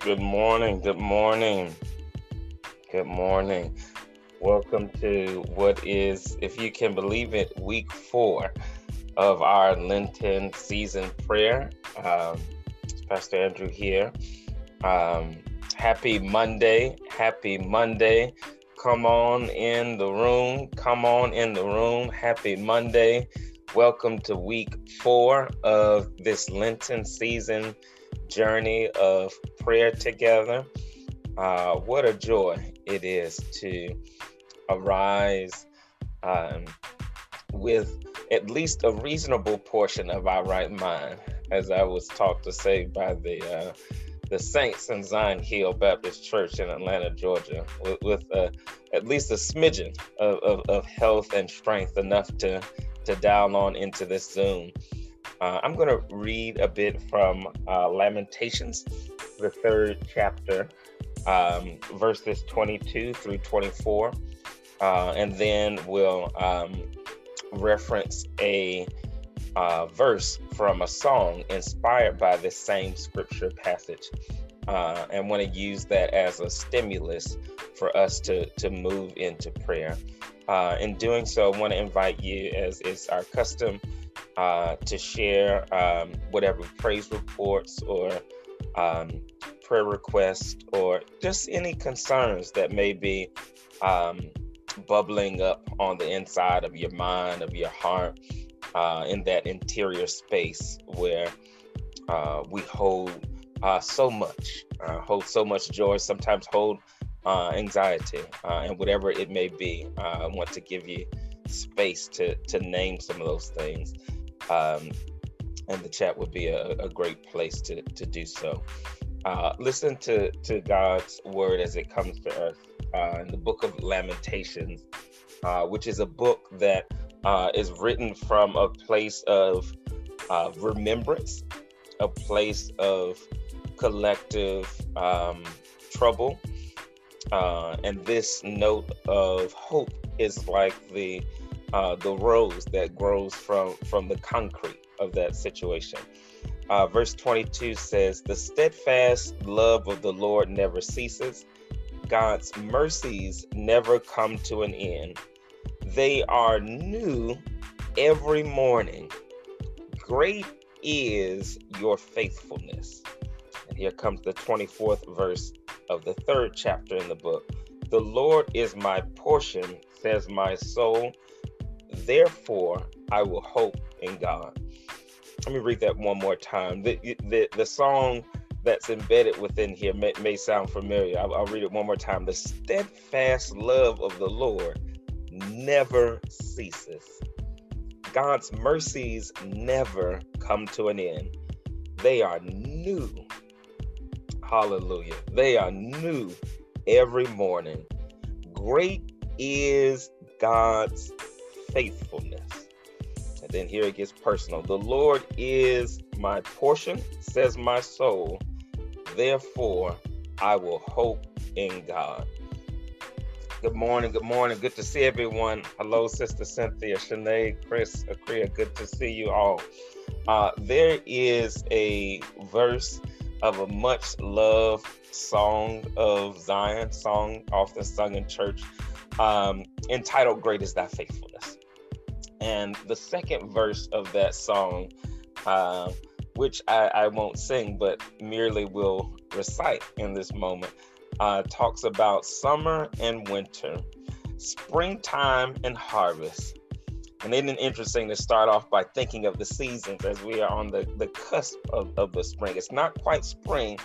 Good morning. Good morning. Good morning. Welcome to what is, if you can believe it, week four of our Lenten season prayer. Um, Pastor Andrew here. Um, happy Monday. Happy Monday. Come on in the room. Come on in the room. Happy Monday. Welcome to week four of this Lenten season journey of prayer together. Uh, what a joy it is to arise um, with at least a reasonable portion of our right mind, as I was taught to say by the uh, the saints in Zion Hill Baptist Church in Atlanta, Georgia, with, with uh, at least a smidgen of, of, of, health and strength enough to to dial on into this Zoom. Uh, I'm going to read a bit from uh, Lamentations, the third chapter, um, verses 22 through 24, uh, and then we'll um, reference a uh, verse from a song inspired by this same scripture passage. Uh, and want to use that as a stimulus for us to, to move into prayer. Uh, in doing so, I want to invite you, as is our custom, uh, to share um, whatever praise reports or um, prayer requests or just any concerns that may be um, bubbling up on the inside of your mind, of your heart, uh, in that interior space where uh, we hold uh, so much, uh, hold so much joy, sometimes hold anxiety, and whatever it may be. I want to give you space to to name some of those things um, and the chat would be a, a great place to, to do so. Uh, listen to, to God's word as it comes to us uh, in the book of Lamentations, uh, which is a book that uh, is written from a place of uh, remembrance, a place of collective um, trouble. Uh, and this note of hope is like the uh, the rose that grows from from the concrete of that situation. Uh, verse 22 says, "The steadfast love of the Lord never ceases; God's mercies never come to an end. They are new every morning. Great is your faithfulness." And here comes the 24th verse of the third chapter in the book. The Lord is my portion, says my soul. Therefore, I will hope in God. Let me read that one more time. The, the, the song that's embedded within here may, may sound familiar. I'll, I'll read it one more time. The steadfast love of the Lord never ceases. God's mercies never come to an end. They are new. Hallelujah. They are new every morning. Great is God's faithfulness. And then here it gets personal. The Lord is my portion, says my soul. Therefore, I will hope in God. Good morning. Good morning. Good to see everyone. Hello, Sister Cynthia, Shanae, Chris, Akria. Good to see you all. Uh, there is a verse of a much loved song of Zion, song often sung in church, um, entitled Great is Thy Faithfulness. And the second verse of that song, uh, which I, I, won't sing, but merely will recite in this moment, uh, talks about summer and winter, springtime and harvest. And isn't it interesting to start off by thinking of the seasons as we are on the, the cusp of, of the spring? It's not quite spring,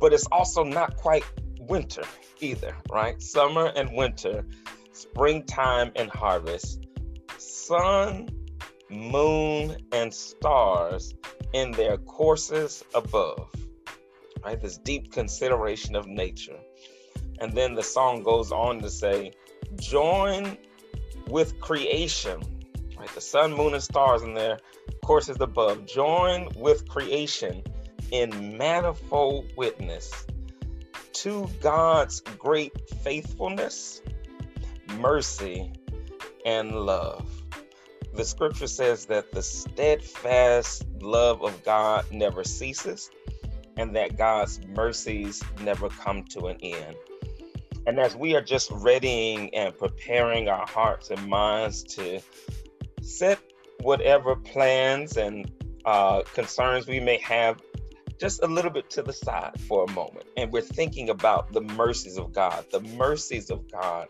but it's also not quite winter either, right? Summer and winter, springtime and harvest sun, moon, and stars in their courses above. Right? This deep consideration of nature. And then the song goes on to say, join with creation. Right? The sun, moon, and stars in their courses above. Join with creation in manifold witness to God's great faithfulness, mercy, and love the scripture says that the steadfast love of God never ceases. and that God's mercies never come to an end. And as we are just readying and preparing our hearts and minds to set whatever plans and uh, concerns we may have just a little bit to the side for a moment. And we're thinking about the mercies of God. The mercies of God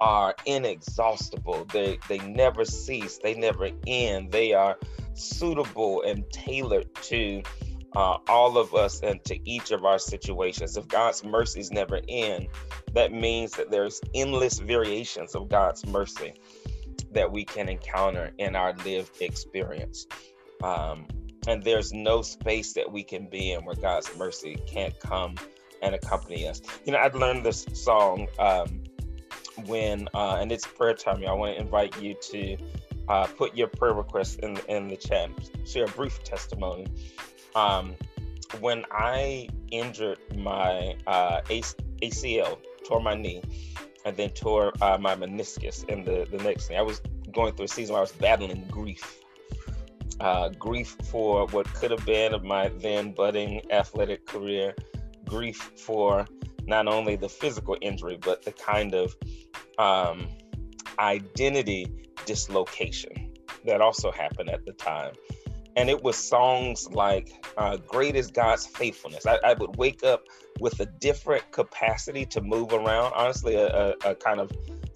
are inexhaustible. They they never cease. They never end. They are suitable and tailored to uh, all of us and to each of our situations. If God's mercies never end, that means that there's endless variations of God's mercy that we can encounter in our lived experience. Um, and there's no space that we can be in where God's mercy can't come and accompany us. You know, I'd learned this song um, when, uh, and it's prayer time. y'all. I want to invite you to uh, put your prayer requests in in the chat. Share a brief testimony. Um, when I injured my uh, ACL, tore my knee, and then tore uh, my meniscus, and the the next thing I was going through a season where I was battling grief. Uh, grief for what could have been of my then budding athletic career, grief for not only the physical injury, but the kind of um, identity dislocation that also happened at the time. And it was songs like uh, Great is God's Faithfulness. I, I, would wake up with a different capacity to move around, honestly, a, a, a kind of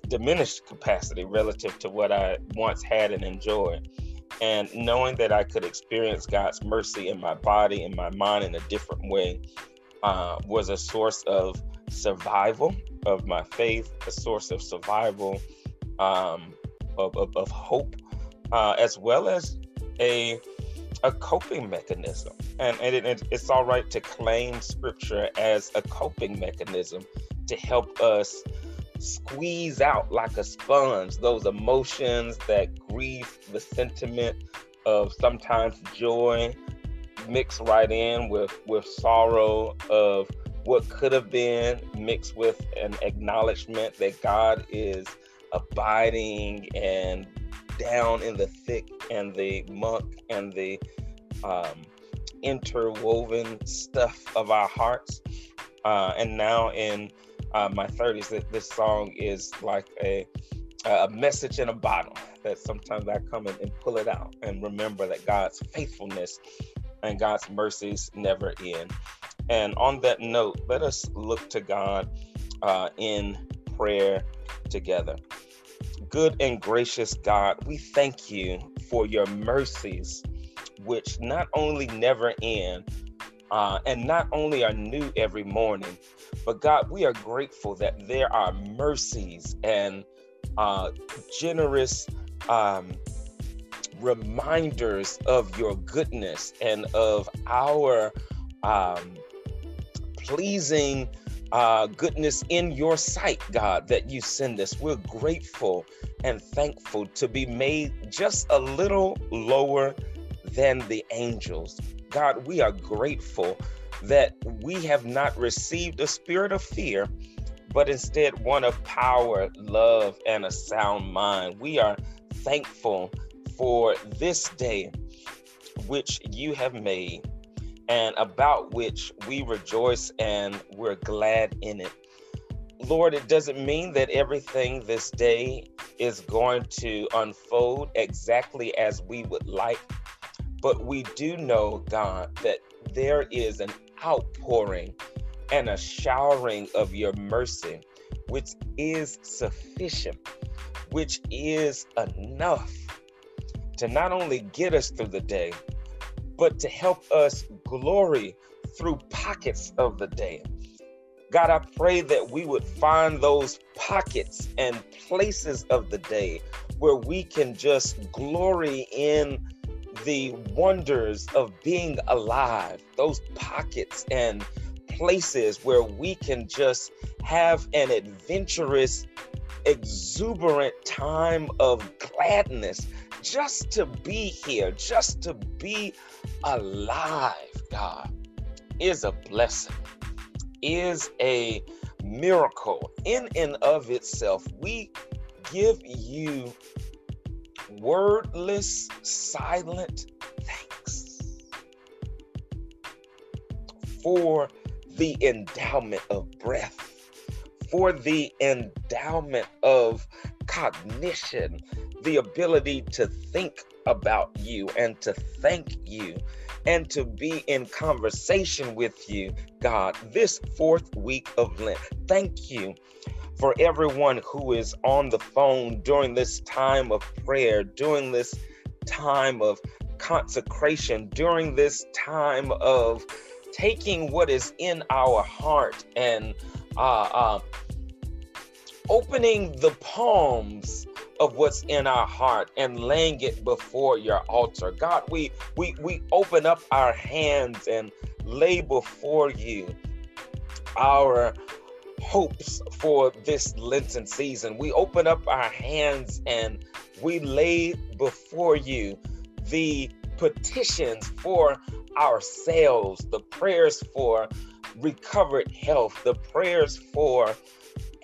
diminished capacity relative to what I once had and enjoyed. And knowing that I could experience God's mercy in my body, in my mind in a different way, uh, was a source of survival of my faith, a source of survival um, of, of, of, hope, uh, as well as a a coping mechanism. And, and it, it's all right to claim scripture as a coping mechanism to help us squeeze out like a sponge those emotions, that grief, the sentiment of sometimes joy mixed right in with with sorrow of what could have been mixed with an acknowledgement that God is abiding and down in the thick and the muck and the um, interwoven stuff of our hearts. Uh, and now in uh, my 30s, that this song is like a a message in a bottle that sometimes I come and pull it out and remember that God's faithfulness and God's mercies never end. And on that note, let us look to God uh, in prayer together. Good and gracious God, we thank you for your mercies, which not only never end, uh, and not only are new every morning, but God, we are grateful that there are mercies and uh, generous um, reminders of your goodness and of our um, pleasing uh, goodness in your sight, God, that you send us. We're grateful and thankful to be made just a little lower than the angels. God, we are grateful that we have not received a spirit of fear, but instead one of power, love, and a sound mind. We are thankful for this day which you have made and about which we rejoice and we're glad in it. Lord, it doesn't mean that everything this day is going to unfold exactly as we would like, but we do know, God, that there is an outpouring and a showering of your mercy, which is sufficient, which is enough to not only get us through the day, but to help us glory through pockets of the day. God, I pray that we would find those pockets and places of the day where we can just glory in the wonders of being alive, those pockets and places where we can just have an adventurous, exuberant time of gladness just to be here, just to be alive, God, is a blessing, is a miracle in and of itself. We give you wordless, silent thanks for the endowment of breath, for the endowment of cognition, the ability to think about you and to thank you and to be in conversation with you, God, this fourth week of Lent. Thank you for everyone who is on the phone during this time of prayer, during this time of consecration, during this time of taking what is in our heart and uh, uh, opening the palms of what's in our heart and laying it before your altar. God, we we we open up our hands and lay before you our hopes for this Lenten season. We open up our hands and we lay before you the petitions for ourselves, the prayers for recovered health, the prayers for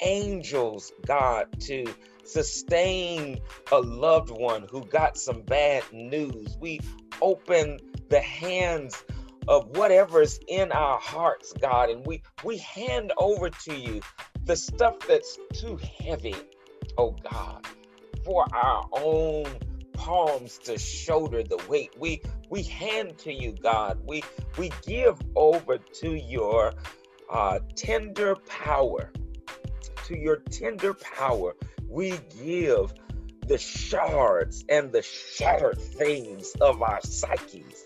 angels, God, to sustain a loved one who got some bad news. We open the hands of whatever's in our hearts, God, and we we hand over to you the stuff that's too heavy, oh God, for our own palms to shoulder the weight. We we hand to you, God. We we give over to your uh, tender power, to your tender power we give the shards and the shattered things of our psyches.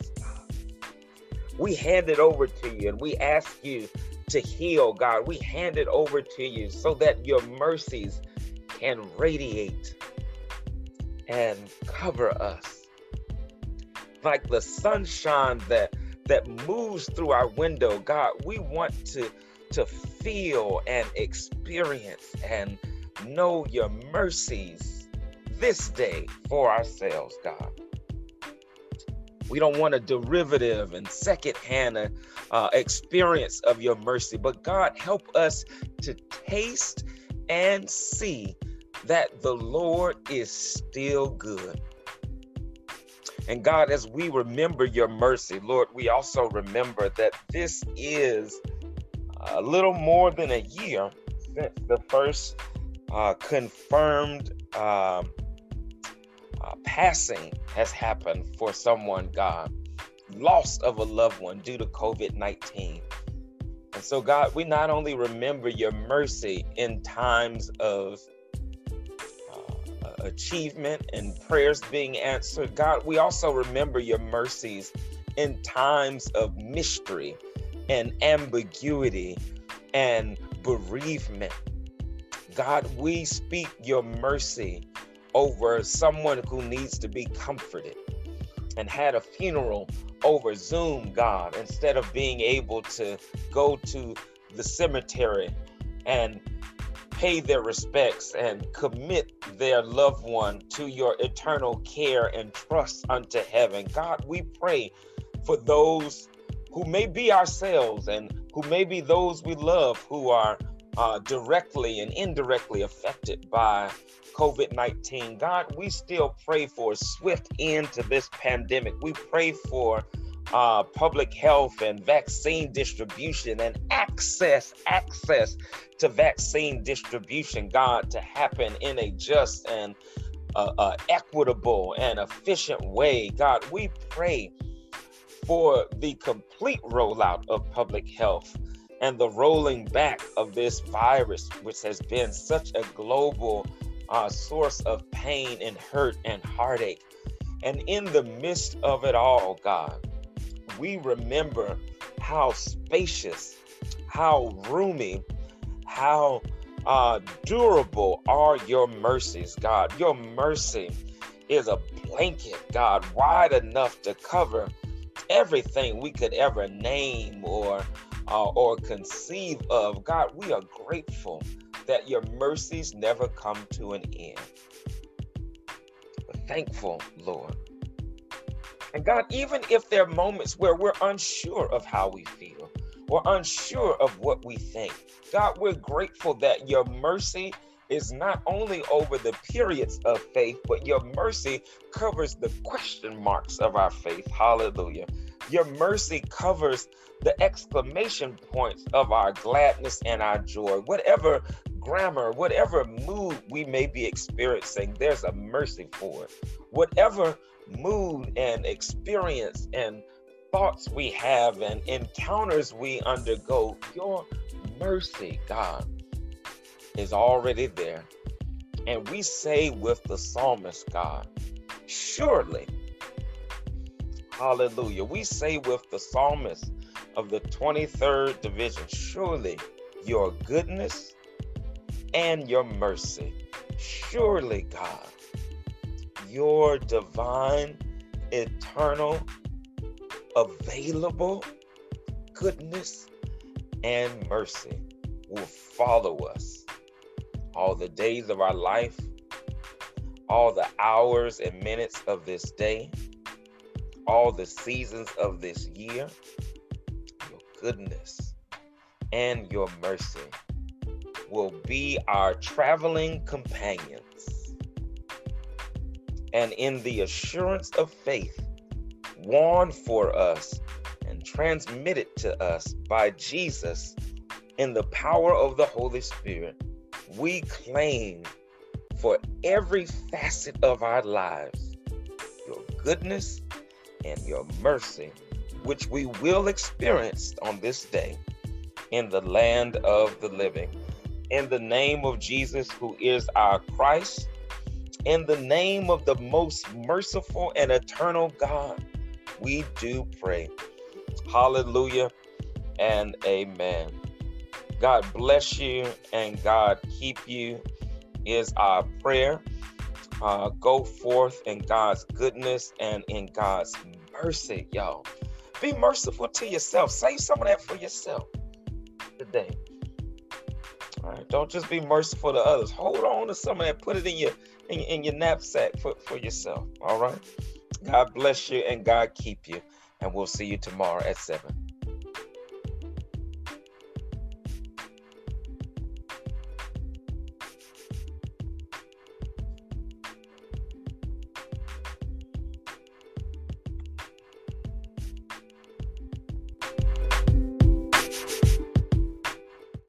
We hand it over to you and we ask you to heal, God. We hand it over to you so that your mercies can radiate and cover us like the sunshine that that moves through our window god we want to to feel and experience and know your mercies this day for ourselves, God. We don't want a derivative and secondhand uh, experience of your mercy, but God, help us to taste and see that the Lord is still good. And God, as we remember your mercy, Lord, we also remember that this is a little more than a year since the first uh, confirmed um, uh, passing has happened for someone, God, loss of a loved one due to COVID 19. And so, God, we not only remember your mercy in times of uh, achievement and prayers being answered, God, we also remember your mercies in times of mystery and ambiguity and bereavement. God, we speak your mercy over someone who needs to be comforted and had a funeral over Zoom, God, instead of being able to go to the cemetery and pay their respects and commit their loved one to your eternal care and trust unto heaven. God, we pray for those who may be ourselves and who may be those we love who are uh, directly and indirectly affected by COVID 19. God, we still pray for a swift end to this pandemic. We pray for uh, public health and vaccine distribution and access, access to vaccine distribution, God, to happen in a just and uh, uh, equitable and efficient way. God, we pray for the complete rollout of public health and the rolling back of this virus, which has been such a global uh, source of pain and hurt and heartache. And in the midst of it all, God, we remember how spacious, how roomy, how uh, durable are your mercies, God. Your mercy is a blanket, God, wide enough to cover everything we could ever name or uh, or conceive of. God, we are grateful that your mercies never come to an end. Thankful, Lord. And God, even if there are moments where we're unsure of how we feel, we're unsure of what we think, God, we're grateful that your mercy is not only over the periods of faith, but your mercy covers the question marks of our faith. Hallelujah. Your mercy covers the exclamation points of our gladness and our joy. Whatever grammar, whatever mood we may be experiencing, there's a mercy for it. Whatever mood and experience and thoughts we have and encounters we undergo, your mercy, God, is already there. And we say with the psalmist, God, surely, hallelujah, we say with the psalmist of the 23rd division, surely your goodness and your mercy, surely, God, your divine, eternal, available goodness and mercy will follow us all the days of our life, all the hours and minutes of this day, all the seasons of this year. Your goodness and your mercy will be our traveling companions. And in the assurance of faith, warned for us and transmitted to us by Jesus in the power of the Holy Spirit, we claim for every facet of our lives your goodness and your mercy, which we will experience on this day in the land of the living. In the name of Jesus, who is our Christ, in the name of the most merciful and eternal God, we do pray. Hallelujah and amen. God bless you and God keep you is our prayer. Uh, go forth in God's goodness and in God's mercy, y'all. Be merciful to yourself. Save some of that for yourself today. All right, don't just be merciful to others. Hold on to some of that. Put it in your in, in your knapsack for, for yourself. All right. God bless you and God keep you. And we'll see you tomorrow at 7.